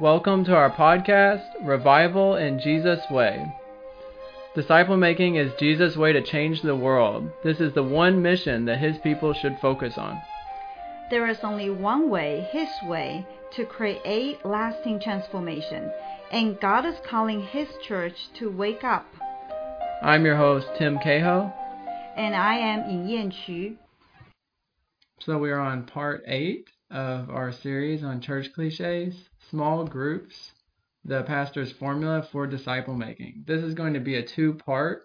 Welcome to our podcast, Revival in Jesus' Way. Disciple making is Jesus' way to change the world. This is the one mission that his people should focus on. There is only one way, His way, to create lasting transformation, and God is calling His church to wake up. I'm your host, Tim Cahoe. And I am Yin Yan Qu. So we are on part eight of our series on church cliches, small groups, the pastor's formula for disciple making. This is going to be a two part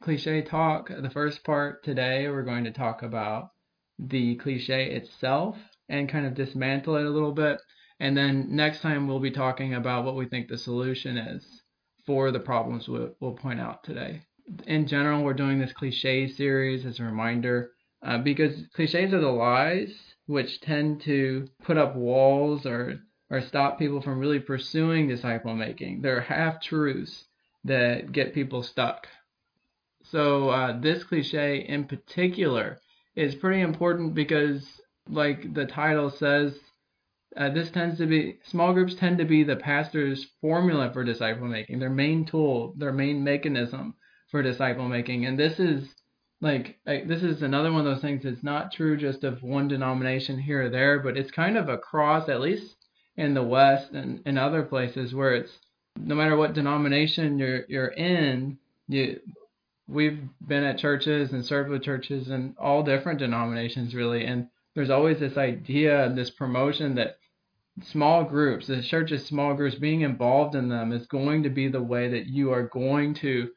cliche talk. The first part today, we're going to talk about the cliche itself and kind of dismantle it a little bit. And then next time, we'll be talking about what we think the solution is for the problems we'll, point out today. In general, we're doing this cliche series as a reminder uh, because cliches are the lies which tend to put up walls or or stop people from really pursuing disciple making. They're half truths that get people stuck. So uh, this cliche in particular is pretty important because, like the title says, uh, this tends to be small groups tend to be the pastor's formula for disciple making, their main tool, their main mechanism for disciple making, and this is like, this is another one of those things that's not true just of one denomination here or there, but it's kind of across at least in the West and in other places where it's no matter what denomination you're you're in, you we've been at churches and served with churches and all different denominations really, and there's always this idea, and this promotion that small groups, the church's small groups, being involved in them is going to be the way that you are going to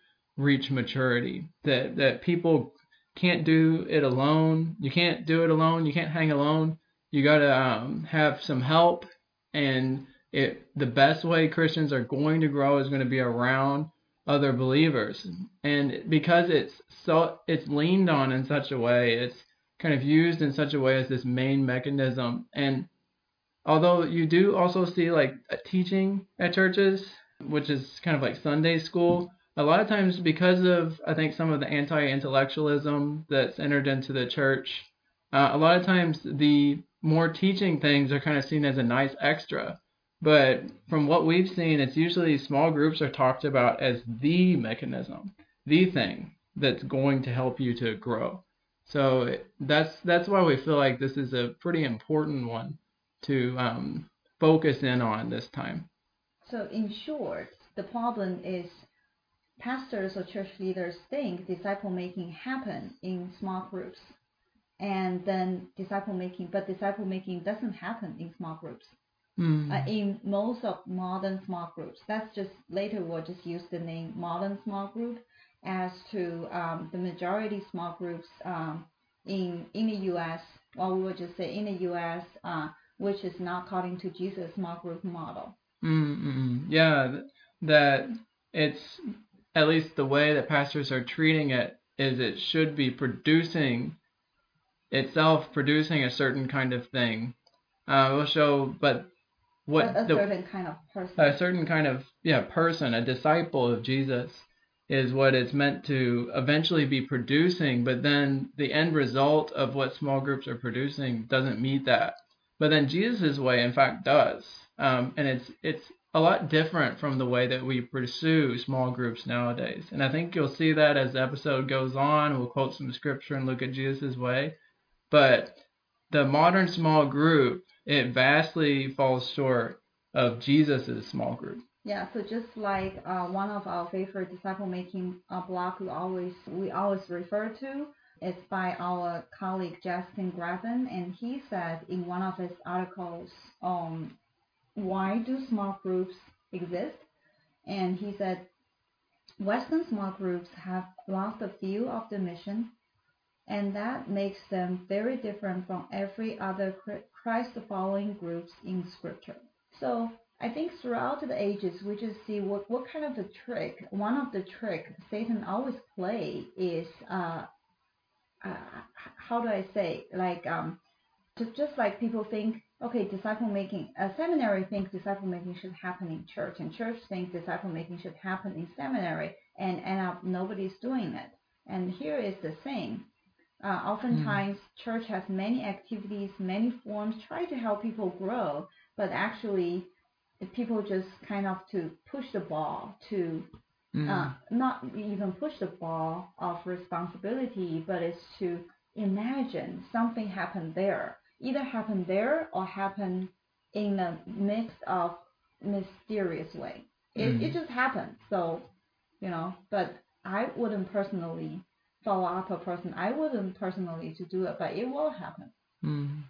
reach maturity. That that people can't do it alone. You can't do it alone. You can't hang alone. You got to um, have some help and it the best way Christians are going to grow is going to be around other believers. And because it's so it's leaned on in such a way, it's kind of used in such a way as this main mechanism. And although you do also see like teaching at churches, which is kind of like Sunday school, a lot of times because of I think some of the anti-intellectualism that's entered into the church, uh, a lot of times the more teaching things are kind of seen as a nice extra. But from what we've seen, it's usually small groups are talked about as the mechanism, the thing that's going to help you to grow. So that's that's why we feel like this is a pretty important one to um, focus in on this time. So in short, the problem is pastors or church leaders think disciple making happen in small groups and then disciple making, but disciple making doesn't happen in small groups. Mm. Uh, in most of modern small groups, that's just later we'll just use the name modern small group as to um, the majority small groups um, in in the U.S. Well, we will just say in the U.S., uh, which is not according to Jesus' small group model. Mm-mm. Yeah, that it's at least the way that pastors are treating it is it should be producing itself producing a certain kind of thing. Uh, will show, but what a, a the, certain kind of person, a certain kind of yeah person, a disciple of Jesus is what it's meant to eventually be producing. But then the end result of what small groups are producing doesn't meet that. But then Jesus' way, in fact, does, um, and it's it's a lot different from the way that we pursue small groups nowadays. And I think you'll see that as the episode goes on. We'll quote some scripture and look at Jesus' way. But the modern small group, it vastly falls short of Jesus' small group. Yeah, so just like uh, one of our favorite disciple making uh, blog we always we always refer to, it's by our colleague Justin Grafton, and he said in one of his articles on why do small groups exist, and he said Western small groups have lost the view of the mission and that makes them very different from every other Christ-following groups in Scripture. So I think throughout the ages, we just see what, what kind of a trick. One of the trick Satan always play is uh, uh, how do I say like um, just just like people think okay disciple making a seminary thinks disciple making should happen in church and church thinks disciple making should happen in seminary and end up nobody's doing it. And here is the thing uh, oftentimes, mm. church has many activities, many forms, try to help people grow, but actually, people just kind of to push the ball to Mm. uh, not even push the ball of responsibility, but it's to imagine something happened there, either happen there or happen in the mix of mysterious way. It, Mm. it just happened. So, you know, but I wouldn't personally follow up a person. I wouldn't personally to do it, but it will happen. Mm.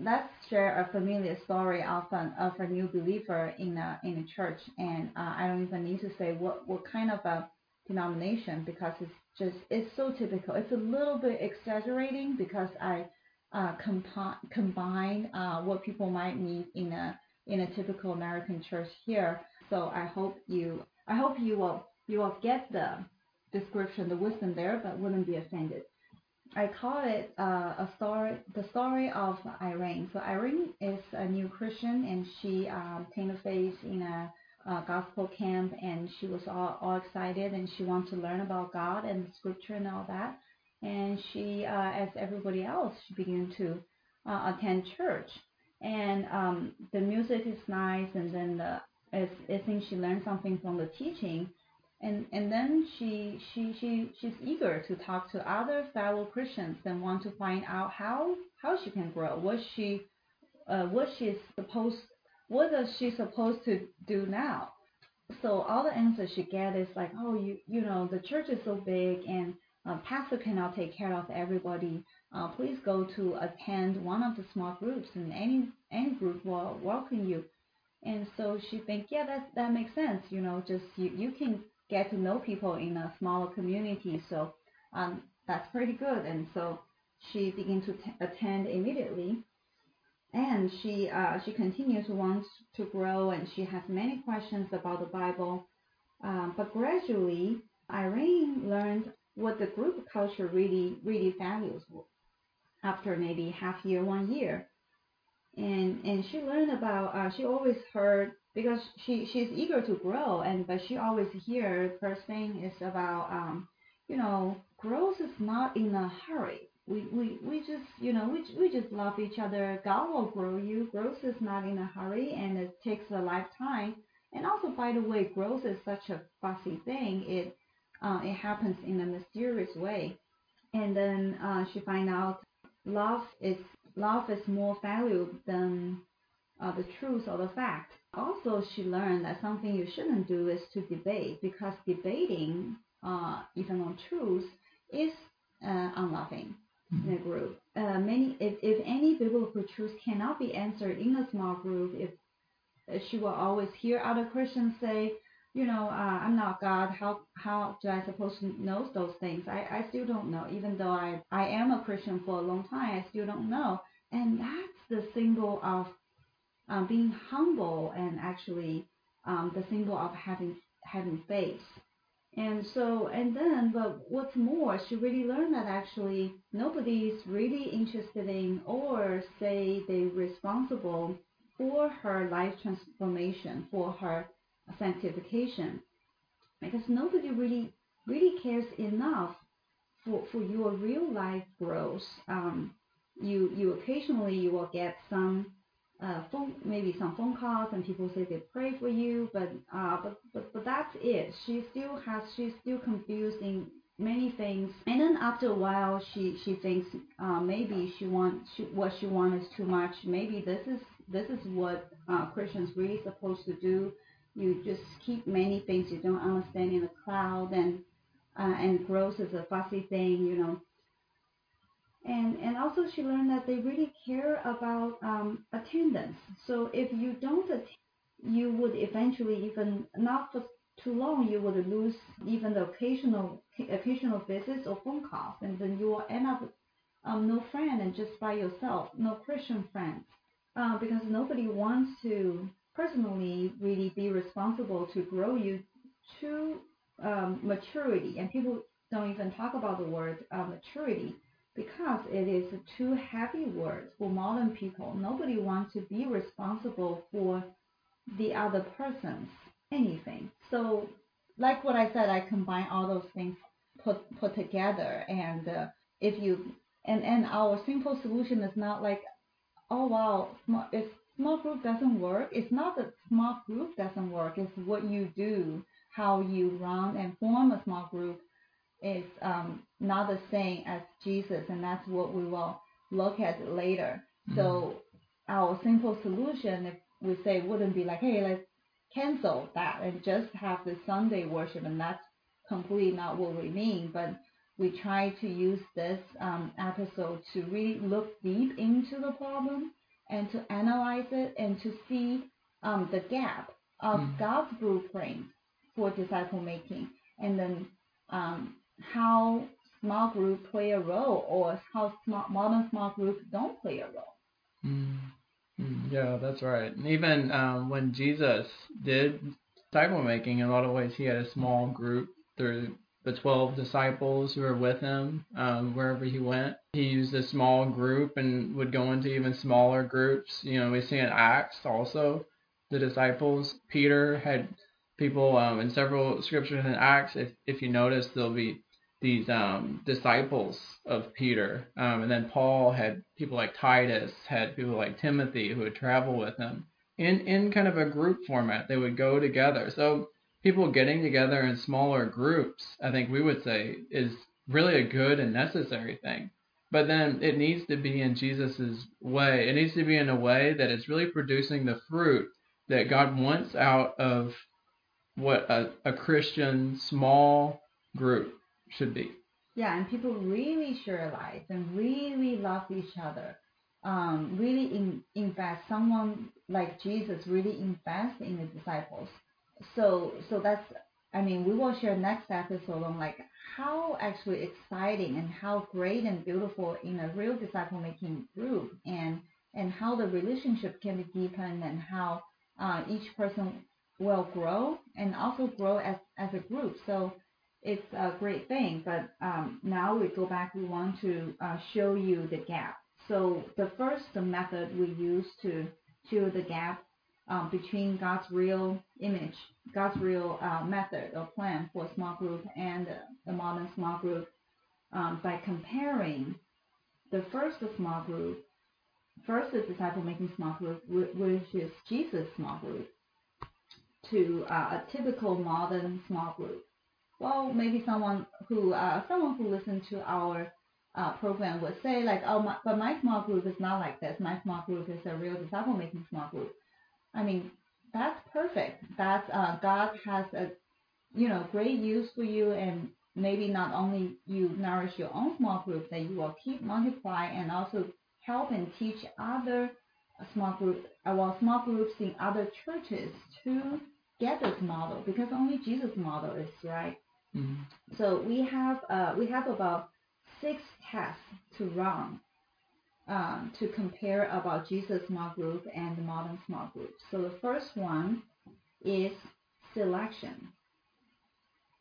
Let's share a familiar story of an of a new believer in a in a church, and uh, I don't even need to say what what kind of a denomination because it's just it's so typical. It's a little bit exaggerating because I uh, compi- combine uh, what people might meet in a in a typical American church here. So I hope you I hope you will you will get the description, the wisdom there, but wouldn't be offended. I call it uh, a story, the story of Irene. So Irene is a new Christian, and she um, came to faith in a, a gospel camp, and she was all, all excited, and she wanted to learn about God and the scripture and all that. And she, uh, as everybody else, she began to uh, attend church, and um, the music is nice, and then the, I think she learned something from the teaching and and then she she she she's eager to talk to other fellow Christians and want to find out how how she can grow, what she uh, what she's supposed what is she supposed to do now. So all the answers she get is like, oh, you you know the church is so big and uh, pastor cannot take care of everybody. Uh, please go to attend one of the small groups, and any any group will welcome you. And so she think, yeah, that that makes sense. You know, just you you can get to know people in a smaller community. So um, that's pretty good. And so she began to t- attend immediately. And she uh, she continues to want to grow, and she has many questions about the Bible. Um, but gradually, Irene learned what the group culture really really values after maybe half year, one year. And and she learned about uh, she always heard because she she's eager to grow and but she always hear first thing is about um you know growth is not in a hurry. We we, we just you know we, we just love each other. God will grow you. Growth is not in a hurry and it takes a lifetime. And also by the way growth is such a fussy thing. It uh, it happens in a mysterious way and then uh, she find out love is love is more valuable than uh, the truth or the fact also she learned that something you shouldn't do is to debate because debating uh, even on truth is uh, unloving in a group. Uh, many, if, if any biblical truth cannot be answered in a small group, if she will always hear other Christians say, you know, uh, I'm not God. How how do I supposed to know those things? I, I still don't know. Even though I I am a Christian for a long time, I still don't know. And that's the symbol of um, being humble and actually um, the symbol of having having faith. And so, and then, but what's more, she really learned that actually nobody is really interested in or say they're responsible for her life transformation, for her sanctification, because nobody really really cares enough for, for your real life growth. Um, you you occasionally you will get some uh, phone maybe some phone calls and people say they pray for you, but uh, but, but but that's it. She still has she's still confused in many things, and then after a while she she thinks uh, maybe she wants she, what she wants is too much. Maybe this is this is what uh, Christians really supposed to do. You just keep many things. You don't understand in a cloud, and uh, and growth is a fussy thing, you know. And and also she learned that they really care about um, attendance. So if you don't attend, you would eventually even not for too long you would lose even the occasional occasional visits or phone calls, and then you will end up um, no friend and just by yourself, no Christian friends, uh, because nobody wants to personally really be responsible to grow you to um, maturity, and people don't even talk about the word uh, maturity because it is a too heavy word for modern people. Nobody wants to be responsible for the other person's anything. So, like what I said, I combine all those things put put together, and uh, if you and and our simple solution is not like, oh wow, it's small group doesn't work. It's not that small group doesn't work. It's what you do, how you run and form a small group is um, not the same as Jesus, and that's what we will look at later. Mm-hmm. So our simple solution, if we say, wouldn't be like, hey, let's cancel that and just have the Sunday worship, and that's completely not what we mean. But we try to use this um, episode to really look deep into the problem and to analyze it and to see um, the gap of mm. God's blueprint for disciple making, and then um, how small group play a role or how small, modern small groups don't play a role. Mm. Mm, yeah, that's right. And even um, when Jesus did disciple making, in a lot of ways, he had a small group through the 12 disciples who were with him um, wherever he went. He used a small group and would go into even smaller groups. You know, we see in Acts also the disciples. Peter had people um, in several scriptures in Acts. If, if you notice, there'll be these um, disciples of Peter. Um, and then Paul had people like Titus, had people like Timothy who would travel with him in, in kind of a group format. They would go together. So people getting together in smaller groups, I think we would say, is really a good and necessary thing. But then it needs to be in Jesus's way. It needs to be in a way that is really producing the fruit that God wants out of what a, a Christian small group should be. Yeah, and people really share life and really love each other. Um, really in, invest. Someone like Jesus really invest in the disciples. So so that's I mean we will share next episode on like how actually exciting and how great and beautiful in a real disciple making group and and how the relationship can be deepened and how uh, each person will grow and also grow as, as a group. So it's a great thing. But um, now we go back, we want to uh, show you the gap. So the first method we use to show the gap um, between God's real image, God's real uh, method or plan for small group and the modern small group um, by comparing the first small group, first disciple making small group, which is Jesus' small group, to uh, a typical modern small group well, maybe someone who uh, someone who listened to our uh, program would say like, oh, my, but my small group is not like this. My small group is a real disciple making small group. I mean, that's perfect. That's uh, God has a you know great use for you, and maybe not only you nourish your own small group, that you will keep multiply and also help and teach other small groups, uh, well, small groups in other churches to get this model because only Jesus' model is right. Mm-hmm. So we have uh, we have about six tests to run um, to compare about Jesus small group and the modern small group. So the first one is selection.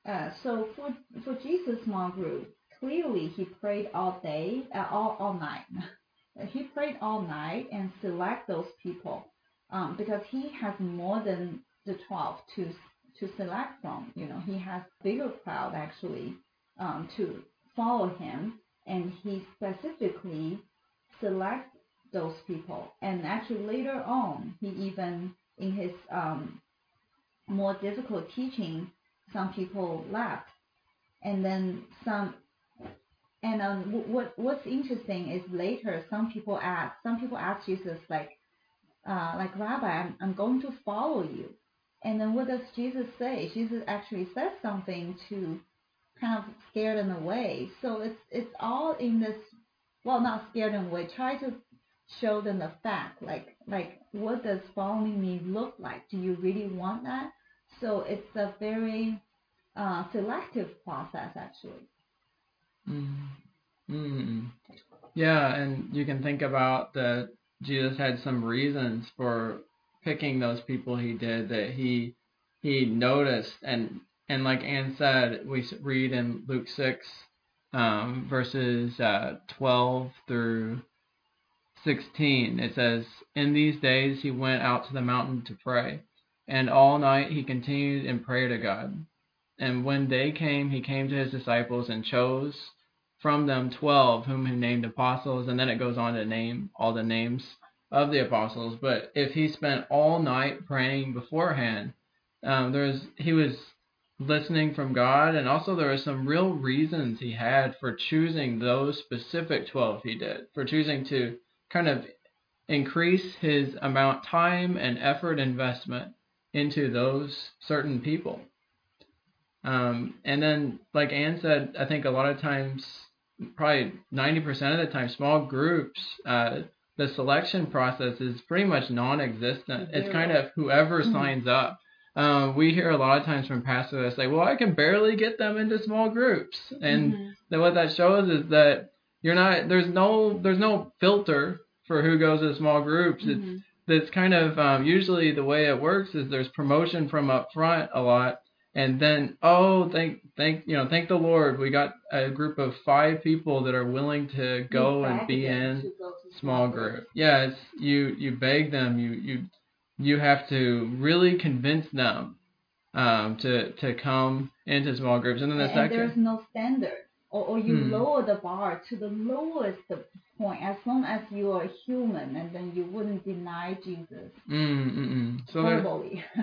Uh, so for for Jesus small group, clearly he prayed all day, uh, all all night. he prayed all night and select those people um, because he has more than the twelve to to select from. You know, he has bigger crowd actually um, to follow him, and he specifically select those people. And actually later on, he even in his um, more difficult teaching, some people left, and then some. And um, what what's interesting is later some people ask some people ask Jesus like, uh, like Rabbi, I'm, I'm going to follow you and then what does Jesus say? Jesus actually says something to kind of scare them away. So it's it's all in this well not scare them away, try to show them the fact, like like what does following me look like? Do you really want that? So it's a very uh, selective process actually. Mm. Mm. Yeah, and you can think about that Jesus had some reasons for picking those people he did that he he noticed and and like Anne said, we read in Luke six um, verses uh, twelve through sixteen. It says, "In these days he went out to the mountain to pray, and all night he continued in prayer to God. And when day came, he came to his disciples and chose from them twelve, whom he named apostles." And then it goes on to name all the names of the apostles, but if he spent all night praying beforehand, um, there's he was listening from God, and also there are some real reasons he had for choosing those specific 12 he did, for choosing to kind of increase his amount time and effort investment into those certain people. Um, and then, like Anne said, I think a lot of times, probably 90% of the time, small groups, uh, the selection process is pretty much non-existent. It's kind of whoever Mm-hmm. signs up. Um, we hear a lot of times from pastors that say, "Well, I can barely get them into small groups," and Mhm. then what that shows is that you're not there's no there's no filter for who goes to small groups. It's Mhm. that's kind of um, usually the way it works is there's promotion from up front a lot, and then oh thank thank you know thank the Lord we got a group of five people that are willing to go and be in small group. Yeah, it's you you beg them, you you you have to really convince them um to to come into small groups. And then the And, and there's no standard, or, or you Hmm. lower the bar to the lowest point, as long as you are human, and then you wouldn't deny Jesus mm, mm, mm. so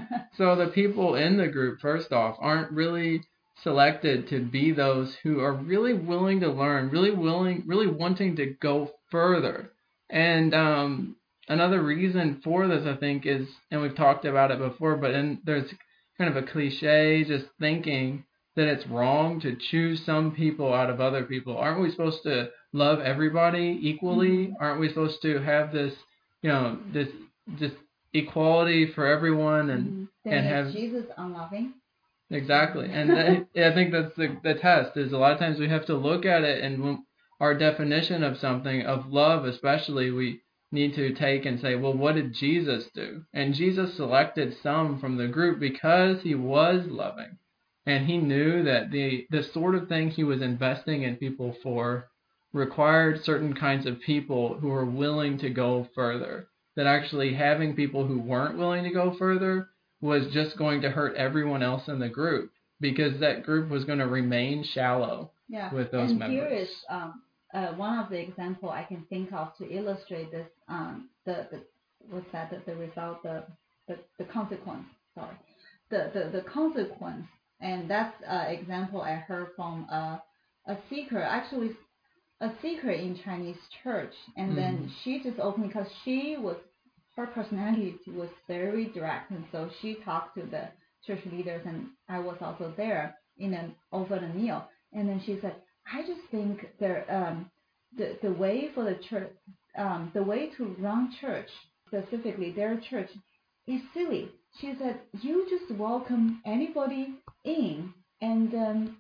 so the people in the group first off aren't really selected to be those who are really willing to learn, really willing, really wanting to go further. And um, another reason for this, I think, is, and we've talked about it before, but in, there's kind of a cliche just thinking that it's wrong to choose some people out of other people. Aren't we supposed to love everybody equally? Aren't we supposed to have this, you know, this just equality for everyone and Mhm. then and have- Jesus unloving? Exactly, and that, I think that's the the test. Is a lot of times we have to look at it, and when our definition of something, of love especially, we need to take and say, well, what did Jesus do? And Jesus selected some from the group because he was loving, and he knew that the the sort of thing he was investing in people for required certain kinds of people who were willing to go further. That actually having people who weren't willing to go further was just going to hurt everyone else in the group because that group was going to remain shallow. Yeah. with those and members. here is um, uh, one of the example I can think of to illustrate this. Um, the, the what's that? The, the result, the, the the consequence. Sorry, the the the consequence, and that's uh, example I heard from a a seeker, actually a seeker in Chinese church, and then Mhm. she just opened because she was her personality was very direct, and so she talked to the church leaders, and I was also there in an over the meal, and then she said, I just think there um the the way for the church um the way to run church specifically their church is silly. She said you just welcome anybody in, and um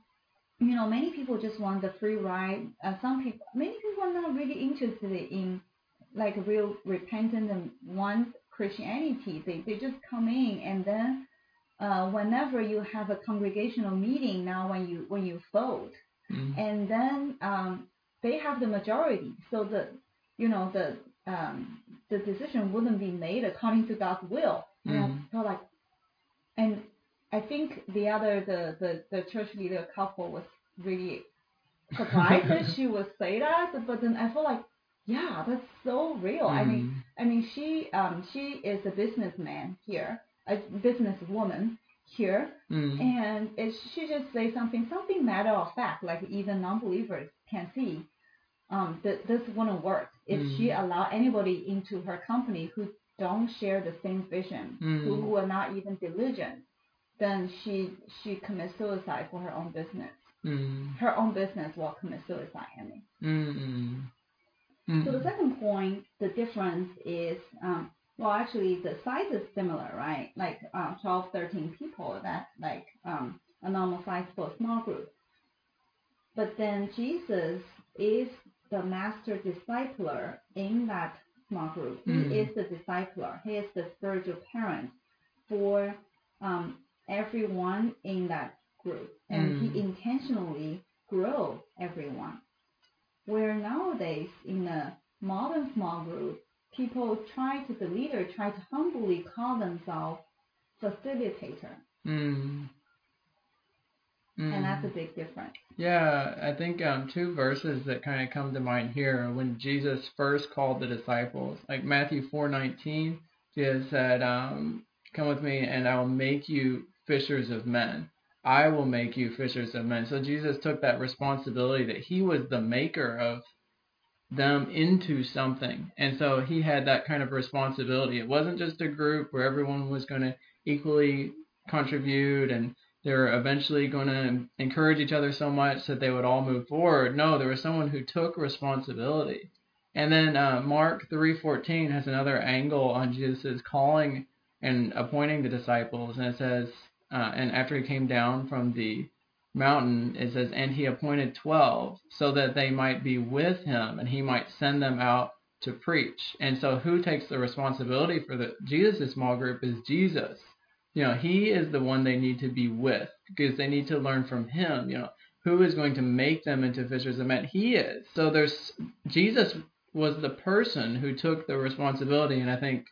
you know many people just want the free ride. Uh, some people many people are not really interested in like real repentant and want Christianity. They they just come in and then uh, whenever you have a congregational meeting now when you when you vote Mm. and then um, they have the majority so the you know the um, the decision wouldn't be made according to God's will and Mhm. I felt like and I think the other the, the, the church leader couple was really surprised that she would say that but then I felt like yeah that's so real I mean Mm. I mean, she um she is a businessman here, a businesswoman here, Mm. and it, she just say something something matter of fact, like even non-believers can see. Um, that this wouldn't work if she Mm. allow anybody into her company who don't share the same vision, who, Mm. who are not even diligent. Then she she commits suicide for her own business. Mm. Her own business will commit suicide. I mean. Mm. Mm. So the second point, the difference is, um, well, actually the size is similar, right? Like uh, 12, 13 people, that's like um, a normal size for a small group. But then Jesus is the master discipler in that small group. He Mm. is the discipler. He is the spiritual parent for um, everyone in that group, and Mm. he intentionally grow everyone. Where nowadays in a modern small group, people try to the leader try to humbly call themselves facilitator. Mm. Mm. and that's a big difference. Yeah, I think um, two verses that kind of come to mind here when Jesus first called the disciples, like Matthew four nineteen. Jesus said, um, "Come with me, and I will make you fishers of men. I will make you fishers of men." So Jesus took that responsibility that he was the maker of them into something, and so he had that kind of responsibility. It wasn't just a group where everyone was going to equally contribute and they're eventually going to encourage each other so much that they would all move forward. No, there was someone who took responsibility. And then uh, Mark 3:14 has another angle on Jesus' calling and appointing the disciples, and it says, uh, and after he came down from the mountain, it says, and he appointed twelve so that they might be with him, and he might send them out to preach. And so, who takes the responsibility for the Jesus' small group is Jesus you know, he is the one they need to be with because they need to learn from him. You know, who is going to make them into fishers of men? He is. So there's Jesus was the person who took the responsibility, and I think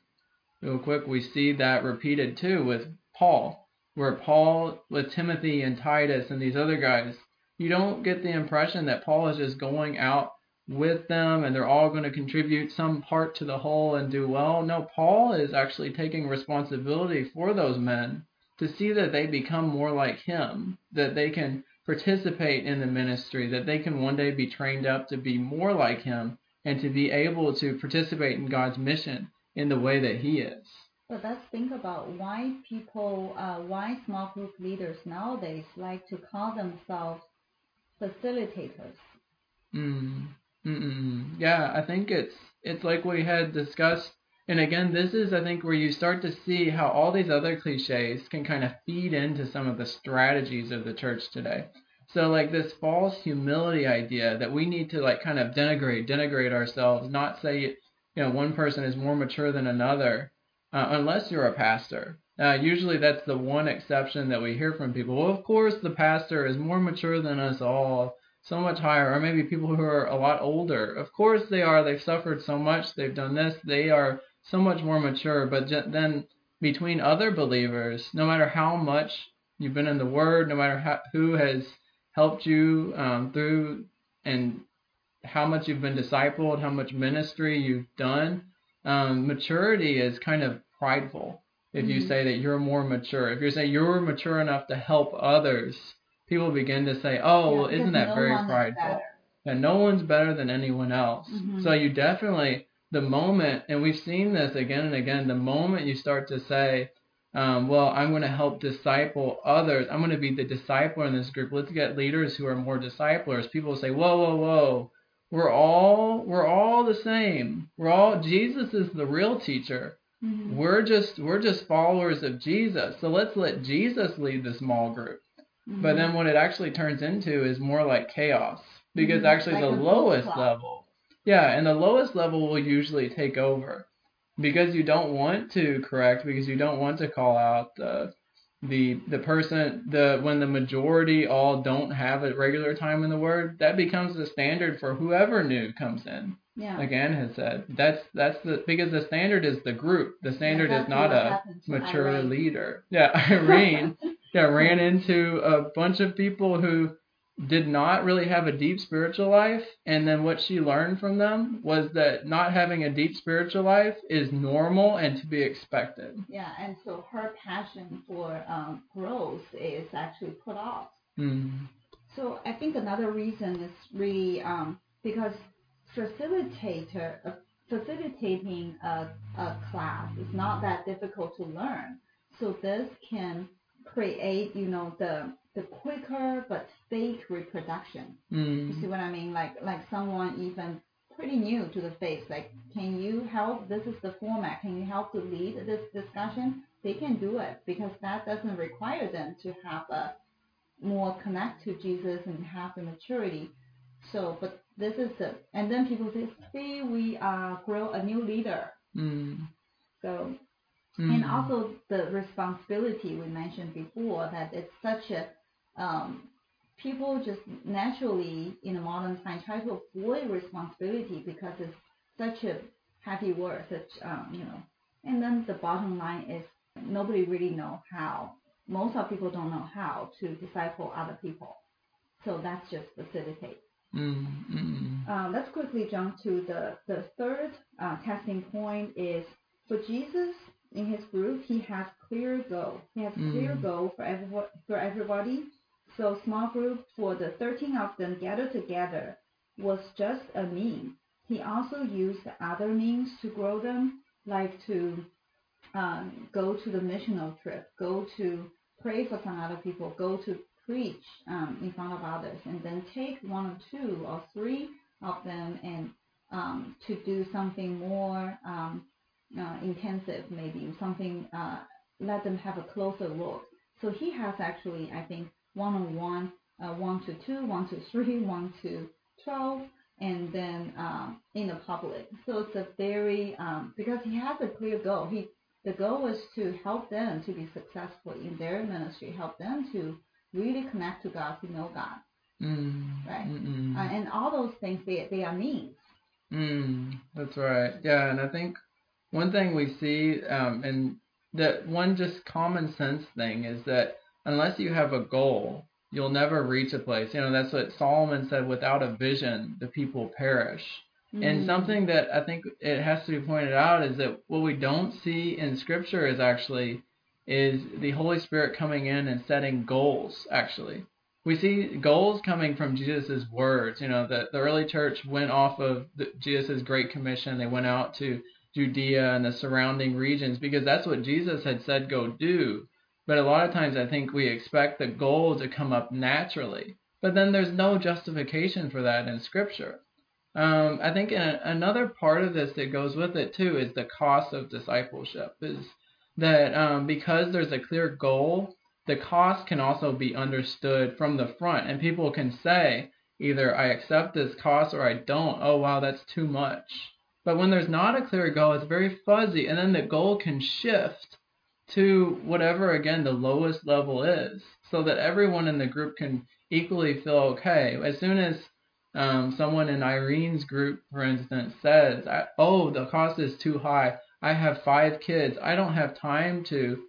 real quick we see that repeated too with Paul, where Paul with Timothy and Titus and these other guys. You don't get the impression that Paul is just going out with them and they're all going to contribute some part to the whole and do well. No, Paul is actually taking responsibility for those men to see that they become more like him, that they can participate in the ministry, that they can one day be trained up to be more like him and to be able to participate in God's mission in the way that he is. But let's think about why people, uh, why small group leaders nowadays like to call themselves facilitators. Mm. Yeah, I think it's it's like we had discussed, and again, this is I think where you start to see how all these other cliches can kind of feed into some of the strategies of the church today. So like this false humility idea that we need to like kind of denigrate, denigrate ourselves, not say you know one person is more mature than another, uh, unless you're a pastor. Uh, usually that's the one exception that we hear from people. Well, of course the pastor is more mature than us all so much higher, or maybe people who are a lot older. Of course they are. They've suffered so much. They've done this. They are so much more mature. But then between other believers, no matter how much you've been in the Word, no matter how, who has helped you um, through and how much you've been discipled, how much ministry you've done, um, maturity is kind of prideful. If mm-hmm. you say that you're more mature, if you say you're mature enough to help others, people begin to say, "Oh, yeah, well, isn't that no very prideful?" And no one's better than anyone else. Mm-hmm. So you definitely the moment, and we've seen this again and again, the moment you start to say, um, well, I'm going to help disciple others. I'm going to be the discipler in this group. Let's get leaders who are more disciplers. People say, whoa, whoa, whoa. We're all we're all the same. We're all Jesus is the real teacher. Mm-hmm. We're just we're just followers of Jesus. So let's let Jesus lead the small group. Mm-hmm. But then what it actually turns into is more like chaos because mm-hmm. actually like the lowest level, yeah, and the lowest level will usually take over because you don't want to correct because you don't want to call out the the the person the when the majority all don't have a regular time in the word that becomes the standard for whoever new comes in. Yeah. again has said that's that's the because the standard is the group. The standard yeah, is not a mature leader. Yeah irene yeah, ran into a bunch of people who did not really have a deep spiritual life and then what she learned from them was that not having a deep spiritual life is normal and to be expected. Yeah and so her passion for um, growth is actually put off. Mm. so i think another reason is really um, because facilitator uh, facilitating a, a class is not that difficult to learn. So this can create, you know, the the quicker but fake reproduction. Mm. You see what I mean? Like like someone even pretty new to the faith, like, can you help? This is the format. Can you help to lead this discussion? They can do it because that doesn't require them to have a more connect to Jesus and have the maturity. So, but this is the, and then people say, see, we uh, grow a new leader. Mm. So Mm. And also the responsibility we mentioned before that it's such a um, people just naturally in the modern time try to avoid responsibility because it's such a heavy word, such um, you know. And then the bottom line is nobody really know how most of people don't know how to disciple other people. So that's just facilitate. Mm, mm, Uh, let's quickly jump to the, the third uh, testing point is for Jesus in his group, he has clear goal. He has clear Mm. goal for everyone, for everybody. So small group for the 13 of them gathered together was just a mean. He also used other means to grow them, like to um, go to the missional trip, go to pray for some other people, go to preach um, in front of others, and then take one or two or three of them and um, to do something more um, intensive, maybe something, uh, let them have a closer look. So he has actually, I think, one on one, uh, one to two, one to three, one to twelve, and then um, in the public. So it's a very um, because he has a clear goal. He the goal is to help them to be successful in their ministry, help them to really connect to God, to know God, mm, Right. uh, and all those things they they are means. Mm, that's right. Yeah, and I think one thing we see, um, and that one just common sense thing is that unless you have a goal, you'll never reach a place. You know, that's what Solomon said. Without a vision, the people perish. And Mm. something that I think it has to be pointed out is that what we don't see in Scripture is actually is the Holy Spirit coming in and setting goals. Actually, we see goals coming from Jesus' words. You know, the the early church went off of the, Jesus' Great Commission. They went out to Judea and the surrounding regions because that's what Jesus had said go do. But a lot of times I think we expect the goal to come up naturally. But then there's no justification for that in Scripture. Um, I think a, another part of this that goes with it too is the cost of discipleship. Is that um, because there's a clear goal, the cost can also be understood from the front, and people can say either I accept this cost or I don't. Oh wow, that's too much. But when there's not a clear goal, it's very fuzzy, and then the goal can shift to whatever again the lowest level is, so that everyone in the group can equally feel okay. As soon as um, someone in Irene's group, for instance, says, "Oh, the cost is too high. I have five kids. I don't have time to,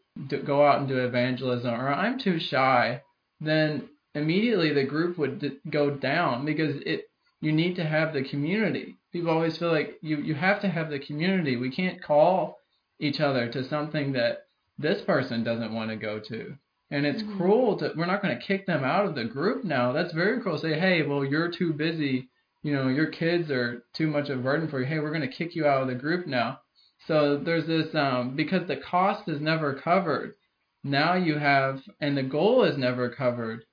go out and do evangelism, or I'm too shy," then immediately the group would d- go down because it you need to have the community. People always feel like you you have to have the community. We can't call each other to something that this person doesn't want to go to. And it's Mhm. cruel to we're not going to kick them out of the group now. That's very cruel. Say, "Hey, well, you're too busy. You know, your kids are too much of a burden for you. Hey, we're going to kick you out of the group now." So there's this um because the cost is never covered. Now you have and the goal is never covered.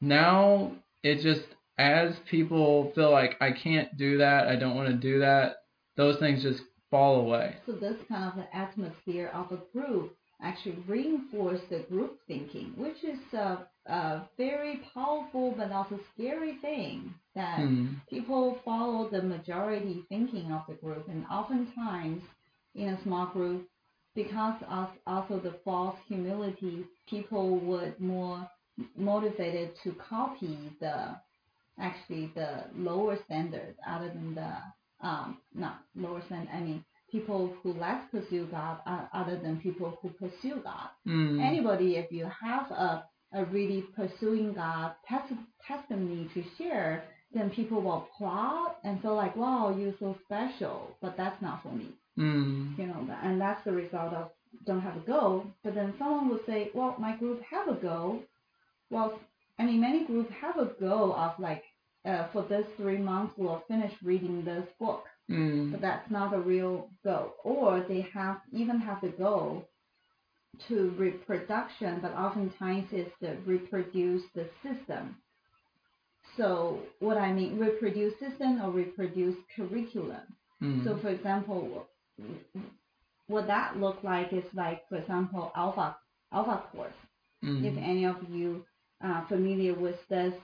Now it just as people feel like I can't do that, I don't want to do that, those things just fall away. So this kind of the atmosphere of a group actually reinforce the group thinking, which is a, a very powerful but also scary thing that Hmm. people follow the majority thinking of the group, and oftentimes in a small group, because of also the false humility, people would more motivated to copy the actually the lower standards other than the um not lower standard I mean people who less pursue God uh, other than people who pursue God. Hmm. Anybody if you have a a really pursuing God tes- testimony to share, then people will applaud and feel like, wow, you're so special. But that's not for me, Hmm. you know. And that's the result of don't have a goal. But then someone would say, well, my group have a goal. Well, I mean, many groups have a goal of like, uh, for this three months, we'll finish reading this book. Hmm. But that's not a real goal. Or they have even have the goal to reproduction, but oftentimes it's the reproduce the system. So what I mean, reproduce system or reproduce curriculum. Hmm. So for example, what that look like is like, for example, alpha alpha course Hmm. if any of you are familiar with this.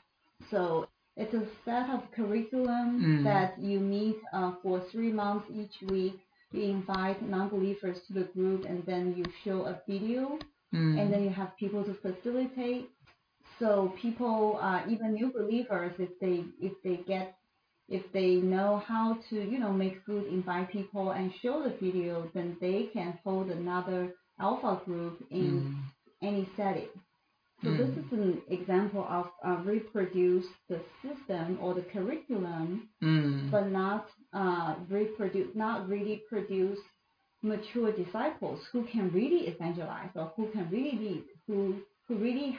So it's a set of curriculum Mm. that you meet uh, for three months each week. You invite non-believers to the group, and then you show a video, Hmm. and then you have people to facilitate. So people, uh, even new believers, if they if they get if they know how to you know make food, invite people, and show the video, then they can hold another alpha group in Hmm. any setting. So this is an example of uh, reproduce the system or the curriculum, Mm. but not uh, reproduce, not really produce mature disciples who can really evangelize or who can really lead, who who really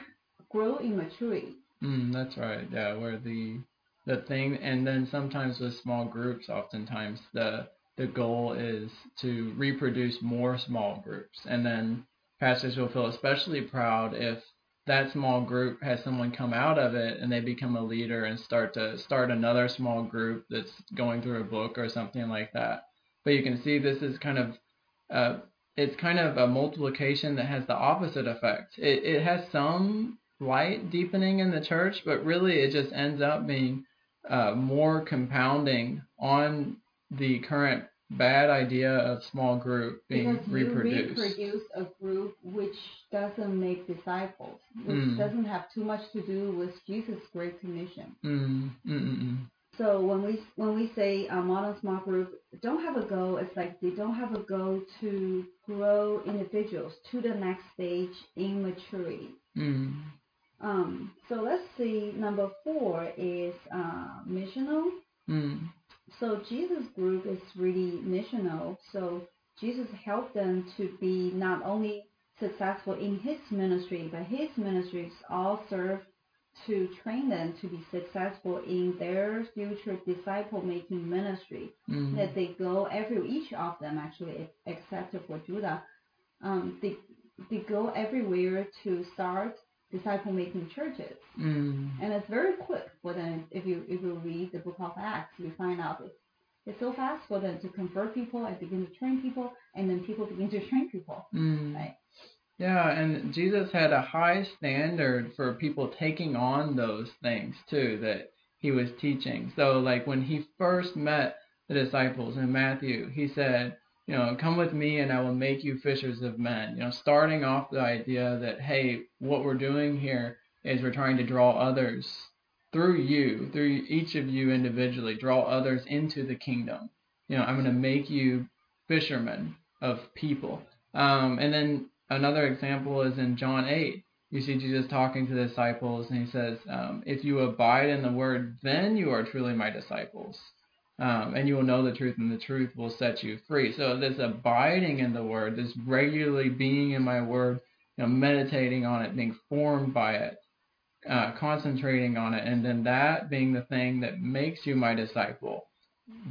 grow in maturity. Mm, that's right. Yeah, where the the thing, and then sometimes with small groups, oftentimes the the goal is to reproduce more small groups, and then pastors will feel especially proud if that small group has someone come out of it and they become a leader and start to start another small group that's going through a book or something like that. But you can see this is kind of uh, it's kind of a multiplication that has the opposite effect. It, it has some light deepening in the church, but really it just ends up being uh, more compounding on the current bad idea of small group being because reproduced. you reproduce a group which doesn't make disciples, which Mm. doesn't have too much to do with Jesus' great commission. Mm, mm, mm, mm. So when we when we say a modern small group don't have a goal, it's like they don't have a goal to grow individuals to the next stage in maturity. Mm, Um, so let's see. Number four is uh, missional. mm, So Jesus group is really missional. So Jesus helped them to be not only successful in his ministry, but his ministries all serve to train them to be successful in their future disciple making ministry. mm, That they go every each of them actually, except for Judah, um, they they go everywhere to start disciple making churches. mm, And it's very quick for them. If you if you read the book of Acts, you find out it's, it's so fast for them to convert people and begin to train people, and then people begin to train people. mm. Right. Yeah, and Jesus had a high standard for people taking on those things too that he was teaching. So like when he first met the disciples in Matthew, he said, you know, come with me and I will make you fishers of men. You know, starting off the idea that hey, what we're doing here is we're trying to draw others through you, through each of you individually, draw others into the kingdom. You know, I'm going to make you fishermen of people. Um, and then another example is in John 8. You see Jesus talking to the disciples, and he says, um, If you abide in the word, then you are truly my disciples. Um, and you will know the truth, and the truth will set you free. So, this abiding in the word, this regularly being in my word, you know, meditating on it, being formed by it, uh, concentrating on it, and then that being the thing that makes you my disciple.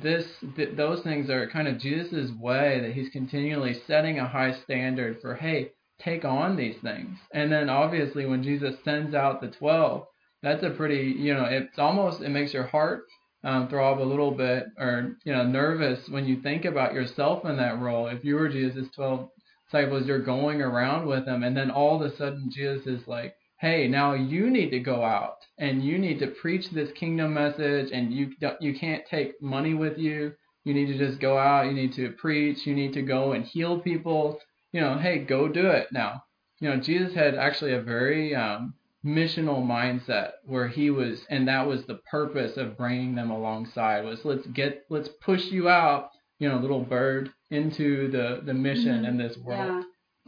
This, th- those things are kind of Jesus' way that he's continually setting a high standard for. Hey, take on these things, and then obviously when Jesus sends out the twelve, that's a pretty, you know, it's almost it makes your heart um, throb a little bit, or you know, nervous when you think about yourself in that role. If you were Jesus' twelve disciples, you're going around with them, and then all of a sudden Jesus is like hey, now you need to go out and you need to preach this kingdom message and you you can't take money with you. You need to just go out, you need to preach, you need to go and heal people. You know, hey, go do it now. You know, Jesus had actually a very um missional mindset where he was and that was the purpose of bringing them alongside was let's get let's push you out, you know, little bird into the the mission Mhm. in this world.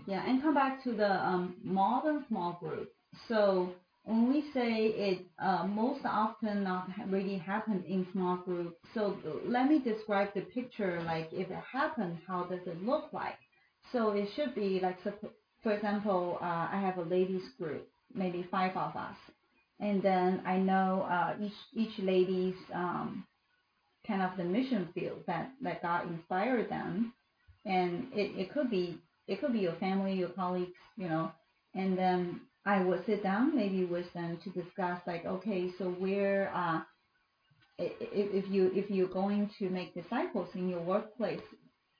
Yeah, yeah, and come back to the um, modern small group. So when we say it uh, most often not really happen in small group, so let me describe the picture. Like if it happened, how does it look like? So it should be like, for example, uh, I have a ladies group, maybe five of us, and then I know uh, each each lady's um, kind of the mission field that that God inspired them, and it, it could be it could be your family, your colleagues, you know, and then I would sit down maybe with them to discuss like, okay, so where uh, if you if you're going to make disciples in your workplace,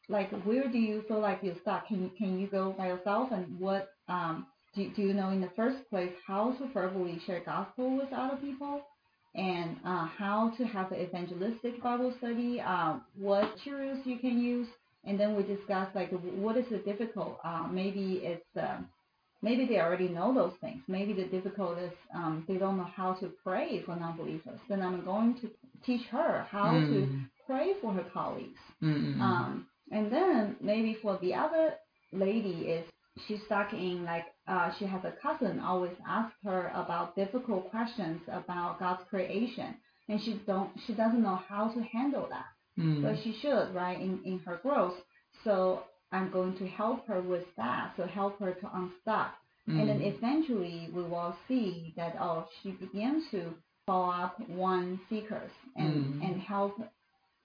like where do you feel like you're stuck? Can you can you go by yourself? And what um do, do you know in the first place how to verbally share gospel with other people? And uh, how to have an evangelistic Bible study, uh, what materials you can use, and then we discuss like what is the difficult. Uh, maybe it's um, maybe they already know those things. Maybe the difficult is um, they don't know how to pray for non-believers. Then I'm going to teach her how to Mm, pray for her colleagues. mm, mm, mm. Um, and then maybe for the other lady is she's stuck in like uh, she has a cousin always ask her about difficult questions about God's creation, and she don't she doesn't know how to handle that. Mm. But she should, right, in in her growth. So I'm going to help her with that. So help her to unstuck. Mm. And then eventually we will see that oh she began to follow up one seekers and Mm. and help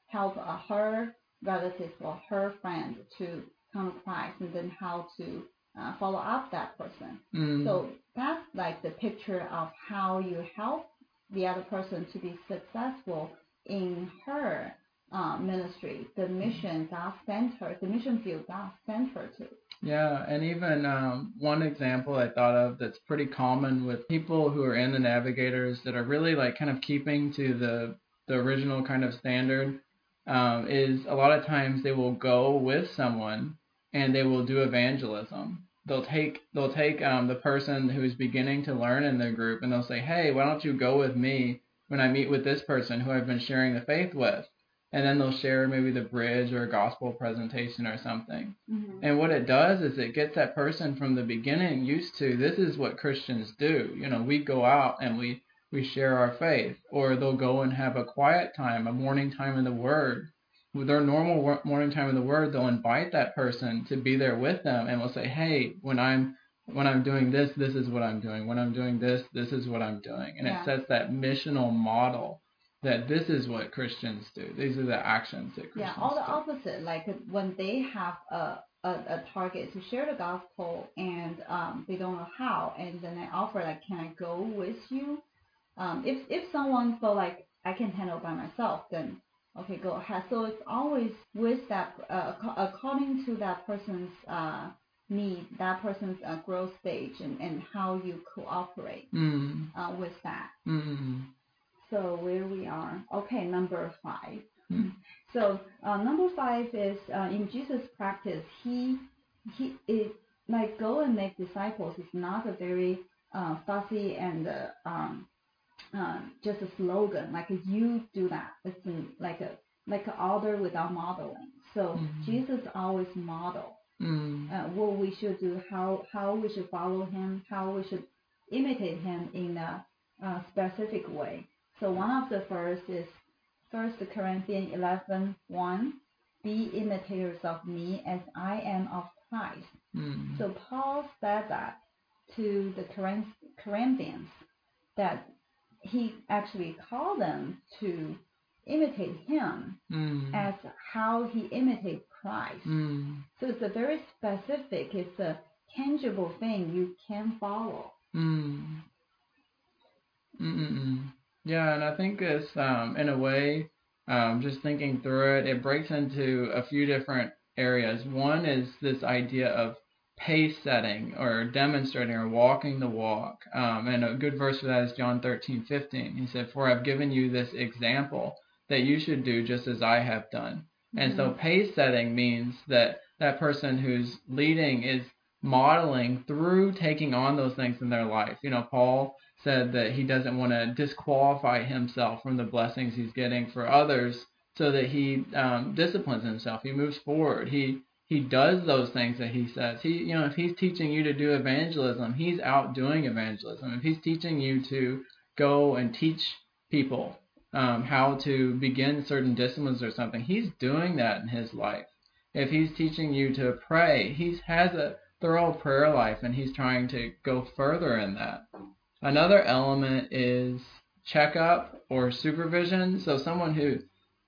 help uh, her relatives or her friend to come to Christ and then how to uh, follow up that person. Mm. So that's like the picture of how you help the other person to be successful in her uh, ministry, the mission God sent her, the mission field God sent her to. Yeah, and even um, one example I thought of that's pretty common with people who are in the navigators that are really like kind of keeping to the the original kind of standard um, is a lot of times they will go with someone and they will do evangelism. They'll take they'll take um, the person who's beginning to learn in their group and they'll say, hey, why don't you go with me when I meet with this person who I've been sharing the faith with? And then they'll share maybe the bridge or a gospel presentation or something. Mm-hmm. And what it does is it gets that person from the beginning used to this is what Christians do. You know, we go out and we we share our faith, or they'll go and have a quiet time, a morning time in the Word. With their normal morning time in the Word, they'll invite that person to be there with them, and will say, "Hey, when I'm when I'm doing this, this is what I'm doing. When I'm doing this, this is what I'm doing." And Yeah. it sets that missional model that this is what Christians do. These are the actions that Christians do. Yeah, all the do. opposite. Like when they have a, a, a target to share the gospel and um, they don't know how, and then they offer like, "Can I go with you?" Um, if if someone felt like I can handle by myself, then okay, go ahead. So it's always with that uh, according to that person's uh, need, that person's uh, growth stage, and, and how you cooperate Mm, uh, with that. mm, mm, So where we are, okay, number five. Hmm. So uh, number five is uh, in Jesus' practice, he he it like go and make disciples is not a very uh, fussy and uh, um, uh, just a slogan like you do that. It's like a like an order without modeling. So Mhm. Jesus always model mm, uh, what we should do, how how we should follow him, how we should imitate him in a, uh specific way. So one of the first is First Corinthians 11, 1, Be imitators of me as I am of Christ. mm. So Paul said that to the Corinth- Corinthians that he actually called them to imitate him Mm. as how he imitates Christ. Mm. So it's a very specific, it's a tangible thing you can follow. Mm. Mm-mm-mm. Yeah, and I think it's um, in a way, um, just thinking through it, it breaks into a few different areas. One is this idea of pace setting or demonstrating or walking the walk. Um, and a good verse for that is John 13, 15. He said, For I've given you this example that you should do just as I have done. And so pace setting means that that person who's leading is modeling through taking on those things in their life. You know, Paul said that he doesn't want to disqualify himself from the blessings he's getting for others so that he um, disciplines himself. He moves forward. He he does those things that he says. He you know, if he's teaching you to do evangelism, he's out doing evangelism. If he's teaching you to go and teach people um, how to begin certain disciplines or something, he's doing that in his life. If he's teaching you to pray, he has a thorough prayer life and he's trying to go further in that. Another element is checkup or supervision. So someone who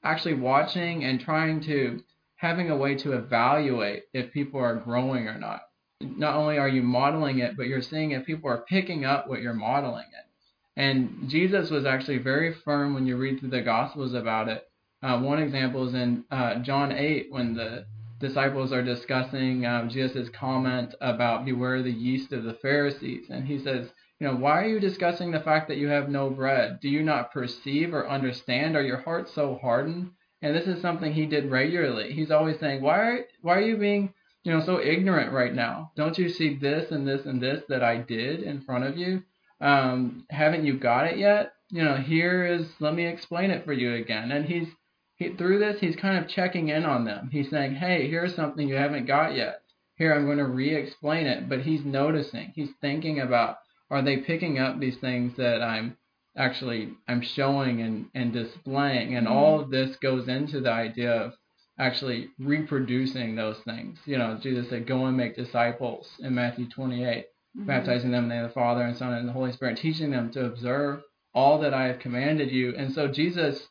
actually watching and trying to having a way to evaluate if people are growing or not. Not only are you modeling it, but you're seeing if people are picking up what you're modeling it. And Jesus was actually very firm when you read through the Gospels about it. Uh, one example is in uh, John 8 when the disciples are discussing um, Jesus' comment about beware the yeast of the Pharisees. And he says, you know, why are you discussing the fact that you have no bread? Do you not perceive or understand? Are your hearts so hardened? And this is something he did regularly. He's always saying, why are, why are you being, you know, so ignorant right now? Don't you see this and this and this that I did in front of you? Um, haven't you got it yet? You know, here is, let me explain it for you again. And he's, he, through this, he's kind of checking in on them. He's saying, hey, here's something you haven't got yet. here I'm going to re-explain it, but he's noticing, he's thinking about, are they picking up these things that I'm actually I'm showing and, and displaying, and all of this goes into the idea of actually reproducing those things. You know, Jesus said, "Go and make disciples" in Matthew 28, Mhm. baptizing them in the name of the Father and Son and the Holy Spirit, teaching them to observe all that I have commanded you. And so Jesus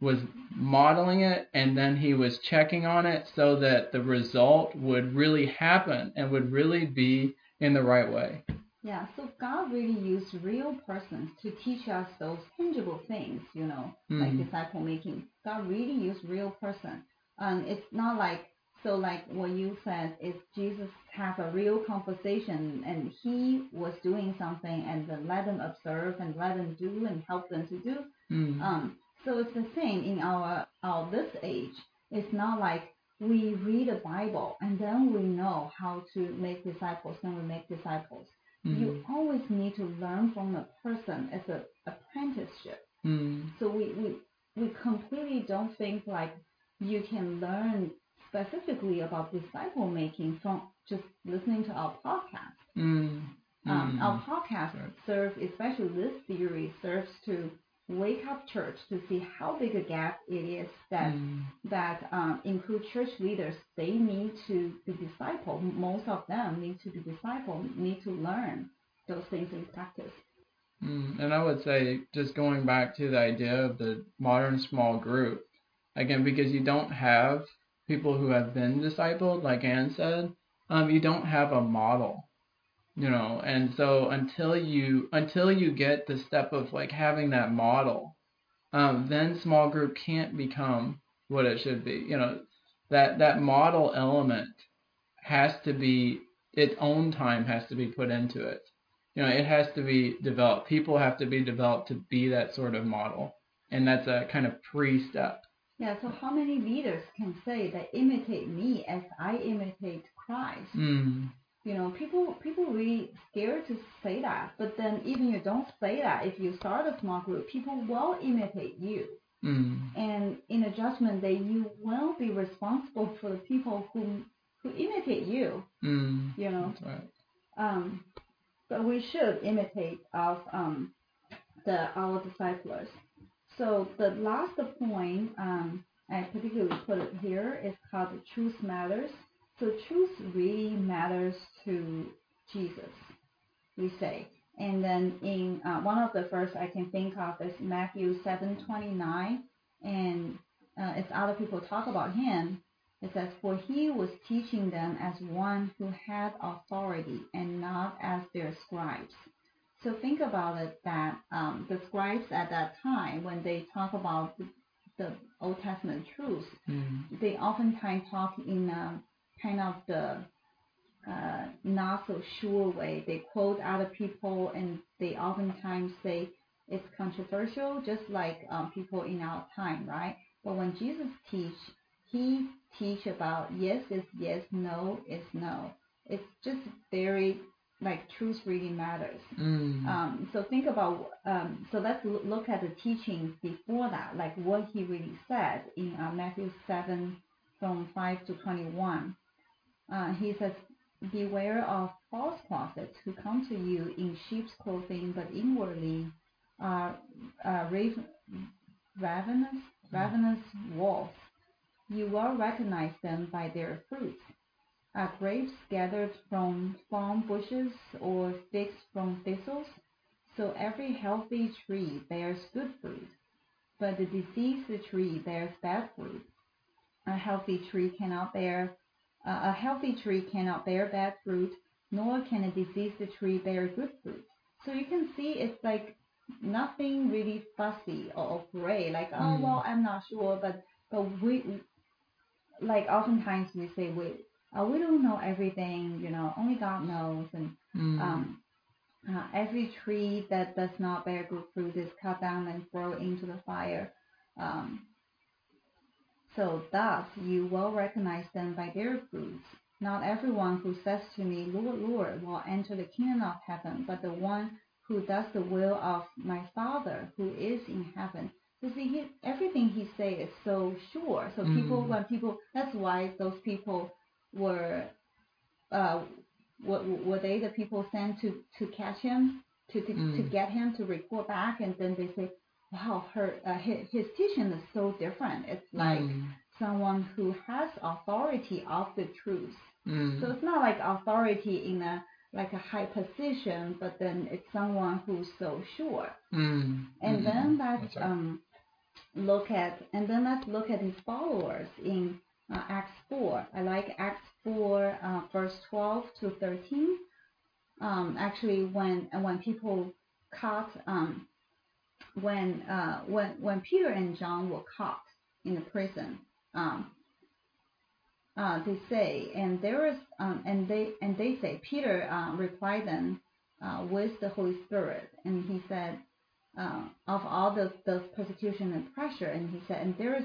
was modeling it and then he was checking on it so that the result would really happen and would really be in the right way. Yeah, so God really used real persons to teach us those tangible things, you know, like Mhm. disciple making. God really used real person. Um, it's not like so like what you said is Jesus have a real conversation and he was doing something and then let them observe and let them do and help them to do. Mm. Um, so it's the same in our our this age. It's not like we read the Bible and then we know how to make disciples and we make disciples. Mm. You always need to learn from a person as a apprenticeship. Mm. So we, we we completely don't think like you can learn specifically about disciple making from just listening to our podcast. Mm. Um, Mm. Our podcast Right. serves, especially this series, serves to wake up church to see how big a gap it is that Mm. that um, include church leaders. They need to be discipled. Most of them need to be discipled, need to learn those things in practice. Mm, and I would say, just going back to the idea of the modern small group, again, because you don't have people who have been discipled, like Anne said, um, you don't have a model, you know, and so until you until you get the step of like having that model, um, then small group can't become what it should be. You know, that that model element has to be its own time has to be put into it you know, it has to be developed. People have to be developed to be that sort of model, and that's a kind of pre-step. Yeah. So how many leaders can say that imitate me as I imitate Christ? Mm. You know, people people really scared to say that. But then even you don't say that, if you start a small group, people will imitate you. Mm. And in a judgment day, you will be responsible for the people who who imitate you. Mm. You know. Right. Um, but we should imitate of um, the our disciples. So the last point um, I particularly put it here is called the truth matters. So truth really matters to Jesus, we say. And then in uh, one of the first I can think of is Matthew seven twenty nine, and uh, as other people talk about him, it says, For he was teaching them as one who had authority and not as their scribes. So think about it that um, the scribes at that time, when they talk about the, the Old Testament truths, Mm. they oftentimes talk in a kind of the uh, not so sure way. They quote other people and they oftentimes say it's controversial, just like um, people in our time, right? But when Jesus teach, he teach about yes is yes, no is no. It's just very like truth really matters. Mm. Um, so think about um, so let's look at the teachings before that, like what he really said in uh, Matthew seven from five to twenty one. Uh, he says, "Beware of false prophets who come to you in sheep's clothing, but inwardly are uh, raven, ravenous ravenous wolves. You will recognize them by their fruits." Are grapes gathered from thorn bushes or figs from thistles? So every healthy tree bears good fruit, but the diseased tree bears bad fruit. A healthy tree cannot bear uh, a healthy tree cannot bear bad fruit, nor can a diseased tree bear good fruit. So you can see it's like nothing really fussy or, gray. Like oh Mm. well, I'm not sure, but but we like oftentimes we say we uh, we don't know everything, you know, only God knows, and Mm. um, uh, every tree that does not bear good fruit is cut down and thrown into the fire. Um, so thus you will recognize them by their fruits. Not everyone who says to me, Lord, Lord, will enter the kingdom of heaven, but the one who does the will of my Father who is in heaven. You see, he, everything he say is so sure. So people, Mm. when people, that's why those people were uh, were, were they the people sent to to catch him to to, Mm. to get him to report back, and then they say, wow, her uh, his, his teaching is so different. It's like Mm. someone who has authority of the truth. Mm. So it's not like authority in a like a high position, but then it's someone who's so sure. Mm. And Mm. then let's right. um, look at and then let's look at his followers in uh, Acts four. I like Acts four, uh, verse twelve to thirteen. Um, actually, when when people caught um, when uh, when when Peter and John were caught in the prison, um, uh, they say, and there is, um, and they and they say, Peter uh, replied them uh, with the Holy Spirit, and he said, uh, of all the, the persecution and pressure, and he said, and there is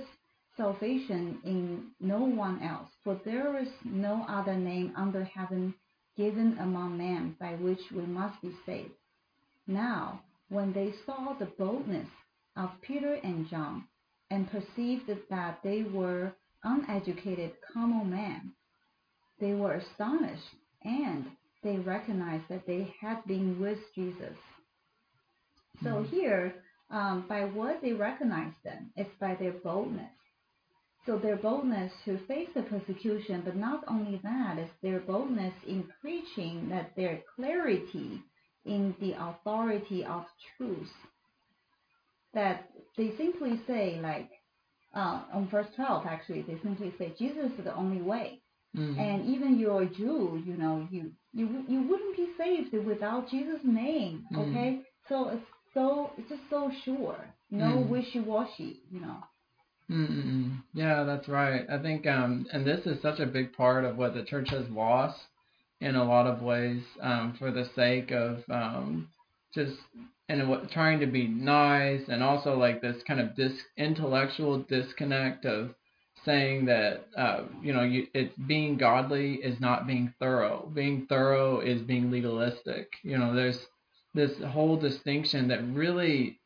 salvation in no one else, for there is no other name under heaven given among men by which we must be saved. Now, when they saw the boldness of Peter and John, and perceived that they were uneducated common men, they were astonished, and they recognized that they had been with Jesus. So Mhm. here, um, by what they recognize them, it's by their boldness. So their boldness to face the persecution, but not only that, it's their boldness in preaching that their clarity in the authority of truth. That they simply say, like, uh, on verse 12, actually, they simply say, Jesus is the only way. Mm. And even you're a Jew, you know, you you you wouldn't be saved without Jesus' name. Mm. Okay, so it's so it's just so sure, no Mm. wishy washy, you know. Mm-mm. Yeah, that's right. I think, um, and this is such a big part of what the church has lost in a lot of ways, um, for the sake of um, just and what trying to be nice, and also like this kind of dis intellectual disconnect of saying that uh, you know you, being godly is not being thorough. Being thorough is being legalistic. You know, there's this whole distinction that really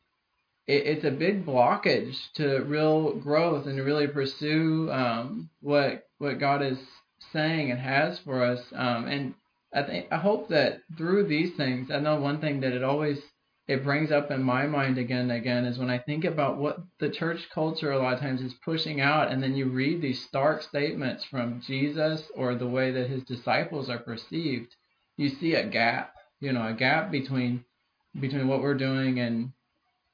it, it's a big blockage to real growth and to really pursue um, what what God is saying and has for us. Um, and I think I hope that through these things, I know one thing that it always it brings up in my mind again and again is when I think about what the church culture a lot of times is pushing out, and then you read these stark statements from Jesus or the way that his disciples are perceived, you see a gap, you know, a gap between between what we're doing and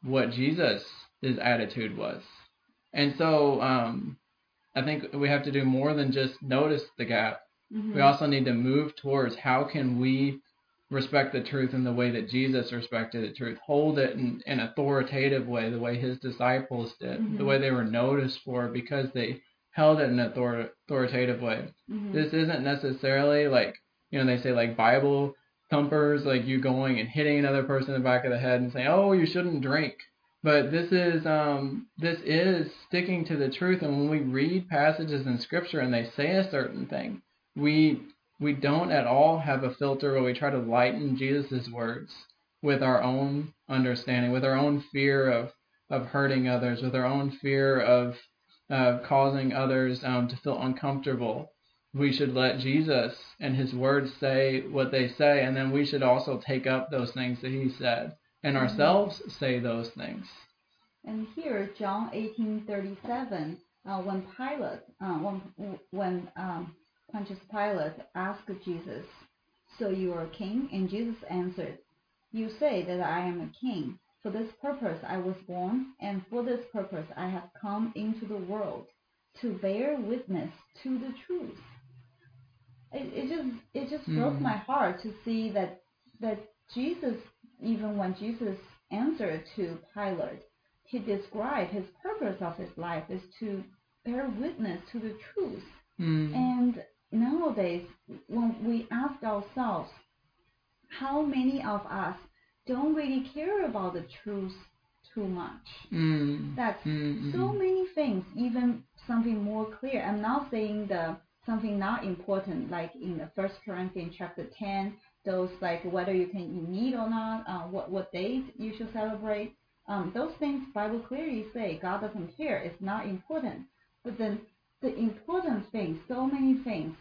what Jesus' attitude was. And so um, I think we have to do more than just notice the gap. Mhm. We also need to move towards how can we respect the truth in the way that Jesus respected the truth, hold it in an authoritative way, the way his disciples did, the Mhm. way they were noticed for because they held it in an author- authoritative way. Mhm. This isn't necessarily like, you know, they say like Bible thumpers, like you going and hitting another person in the back of the head and saying, "Oh, you shouldn't drink." But this is um this is sticking to the truth and when we read passages in scripture and they say a certain thing, we we don't at all have a filter where we try to lighten Jesus' words with our own understanding, with our own fear of of hurting others, with our own fear of uh, causing others um, to feel uncomfortable. We should let Jesus and His words say what they say, and then we should also take up those things that He said, and Mhm. ourselves say those things. And here, John 18:37, uh, when Pilate, uh, when when um, Pontius Pilate asked Jesus, "So you are a king?" and Jesus answered, "You say that I am a king. For this purpose I was born, and for this purpose I have come into the world, to bear witness to the truth." It, it just it just broke Mm. my heart to see that that Jesus, even when Jesus answered to Pilate, he described his purpose of his life is to bear witness to the truth. Mm. And nowadays, when we ask ourselves, how many of us don't really care about the truth too much? Mm. That's Mm, so many things, even something more clear. I'm not saying the something not important, like in the First Corinthians chapter 10, those like whether you can eat meat or not, uh, what what days you should celebrate. Um, those things Bible clearly say God doesn't care. It's not important. But then the important things, so many things,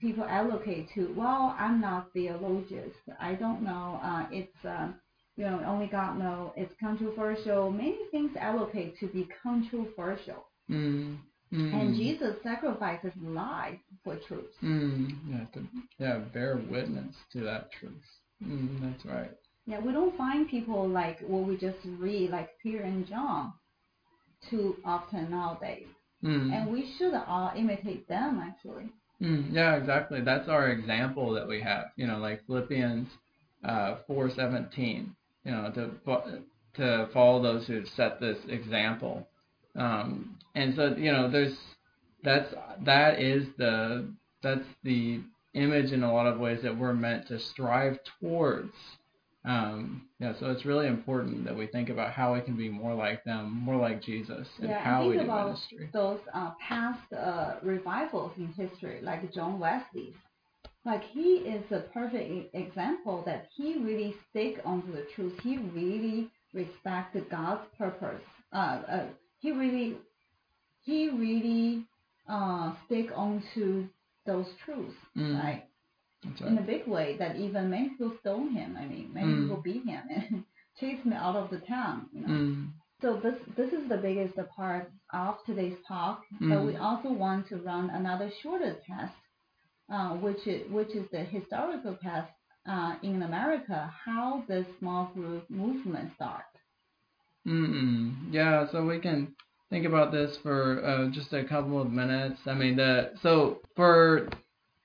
people allocate to. Well, I'm not theologian. I don't know. Uh, it's uh, you know only God know. It's controversial. Many things allocate to be controversial. Mm. Mm. And Jesus sacrifices life for truth. Mm. Yeah, to yeah, bear witness to that truth. Mm, that's right. Yeah, we don't find people like what we just read, like Peter and John, too often nowadays. Mm. And we should all imitate them, actually. Mm, yeah, exactly. That's our example that we have. You know, like Philippians uh, four seventeen. You know, to to follow those who have set this example. Um, and so you know, there's that's that is the that's the image in a lot of ways that we're meant to strive towards. Um, yeah, so it's really important that we think about how we can be more like them, more like Jesus, and yeah, how and we think do about ministry. those uh, past uh, revivals in history, like John Wesley. Like he is a perfect example that he really stick onto the truth. He really respected God's purpose. Uh, uh, he really, he really uh, stick onto those truths, Mm. right? That's in a big way that even many people stone him. I mean, many Mm. people beat him and chase him out of the town. You know. Mm, So this this is the biggest part of today's talk. But Mm. we also want to run another shorter test, uh, which is which is the historical test uh, in America. How the small group movement start? Mm-mm. Yeah, so we can think about this for uh, just a couple of minutes. I mean, the so for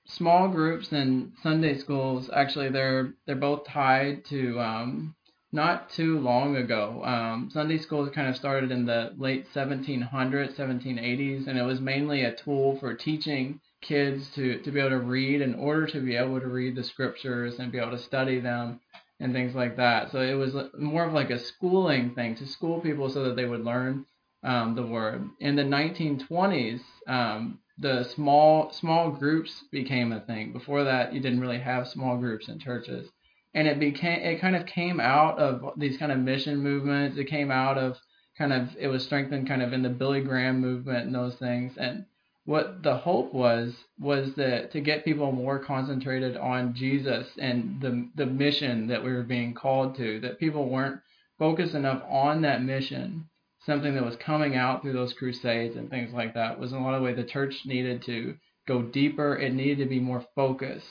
small groups and Sunday schools, actually, they're they're both tied to um, not too long ago. Um, Sunday schools kind of started in the late 1700s, 1780s, and it was mainly a tool for teaching kids to to be able to read in order to be able to read the scriptures and be able to study them and things like that. So it was more of like a schooling thing to school people so that they would learn um, the word. In the 1920s, um, the small small groups became a thing. Before that, you didn't really have small groups in churches, and it became it kind of came out of these kind of mission movements. It came out of kind of it was strengthened kind of in the Billy Graham movement and those things and what the hope was was that to get people more concentrated on Jesus and the the mission that we were being called to that people weren't focused enough on that mission something that was coming out through those crusades and things like that was in a lot of ways the church needed to go deeper it needed to be more focused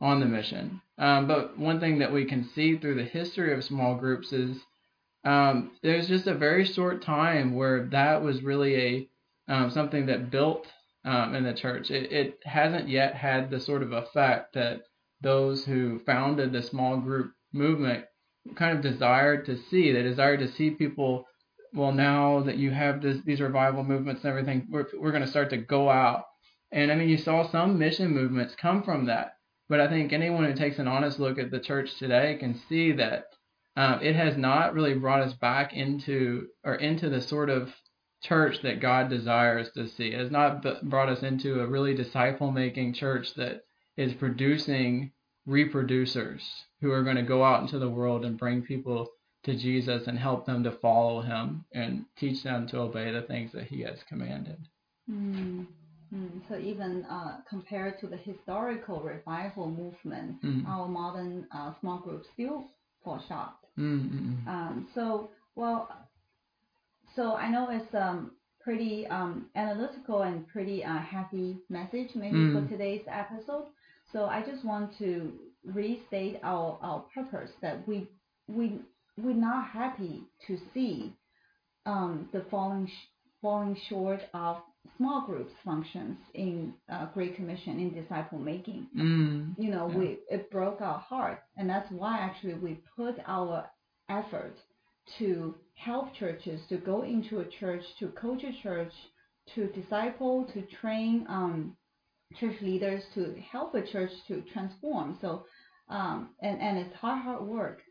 on the mission um, but one thing that we can see through the history of small groups is um, there's just a very short time where that was really a um, something that built um, in the church. It, it hasn't yet had the sort of effect that those who founded the small group movement kind of desired to see. They desired to see people. Well, now that you have this, these revival movements and everything, we're we're going to start to go out. And I mean, you saw some mission movements come from that. But I think anyone who takes an honest look at the church today can see that um, it has not really brought us back into or into the sort of church that God desires to see. It has not b- brought us into a really disciple making church that is producing reproducers who are going to go out into the world and bring people to Jesus and help them to follow him and teach them to obey the things that he has commanded. Mm. Mm. So even uh, compared to the historical revival movement, Mm. our modern uh, small groups still fall short. Um, so, well, so I know it's um pretty um analytical and pretty uh, happy message maybe Mm. for today's episode. So I just want to restate our our purpose that we we we're not happy to see um the falling sh- falling short of small groups functions in uh, Great Commission in disciple making Mm. you know, Yeah. we it broke our heart, and that's why actually we put our effort to help churches to go into a church, to coach a church, to disciple, to train um, church leaders, to help a church to transform. So, um, and and it's hard, hard work,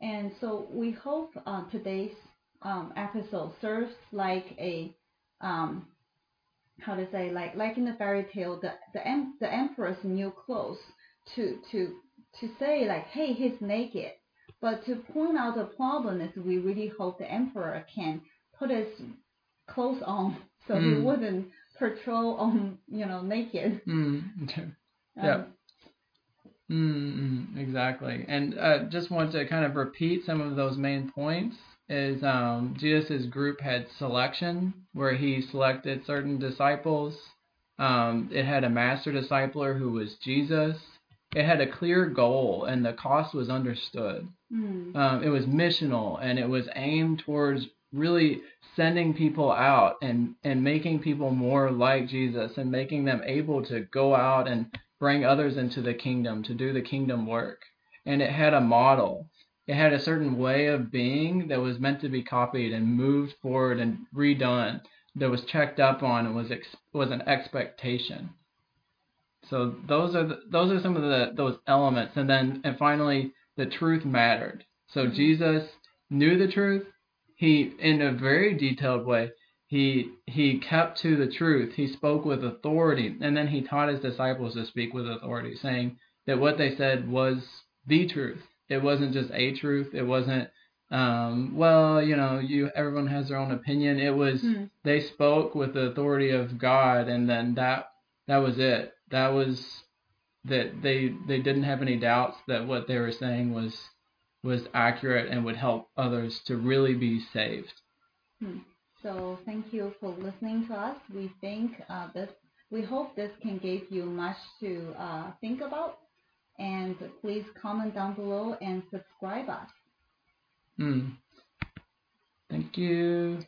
and so we hope uh, today's um, episode serves like a um, how to say like like in the fairy tale the the em- the emperor's new clothes to to to say like hey he's naked but to point out the problem is we really hope the emperor can put his clothes on so he Mm. wouldn't patrol on you know naked Mm. Yeah. Mm, exactly. And uh, just want to kind of repeat some of those main points. Is um, Jesus' group had selection, where he selected certain disciples. Um, it had a master discipler who was Jesus. It had a clear goal, and the cost was understood. Mm. Um, it was missional, and it was aimed towards really sending people out and and making people more like Jesus, and making them able to go out and bring others into the kingdom, to do the kingdom work. And it had a model. It had a certain way of being that was meant to be copied and moved forward and redone. That was checked up on and was ex- was an expectation. So those are the, those are some of the those elements. And then and finally, the truth mattered. So mm-hmm. Jesus knew the truth. He, in a very detailed way, he he kept to the truth. He spoke with authority, and then he taught his disciples to speak with authority, saying that what they said was the truth. It wasn't just a truth. It wasn't um, well, you know, you everyone has their own opinion. It was Hmm. they spoke with the authority of God, and then that that was it. That was that they they didn't have any doubts that what they were saying was was accurate and would help others to really be saved. Hmm. So thank you for listening to us. We think uh, this, we hope this can give you much to uh, think about. And please comment down below and subscribe us. Mm. Thank you.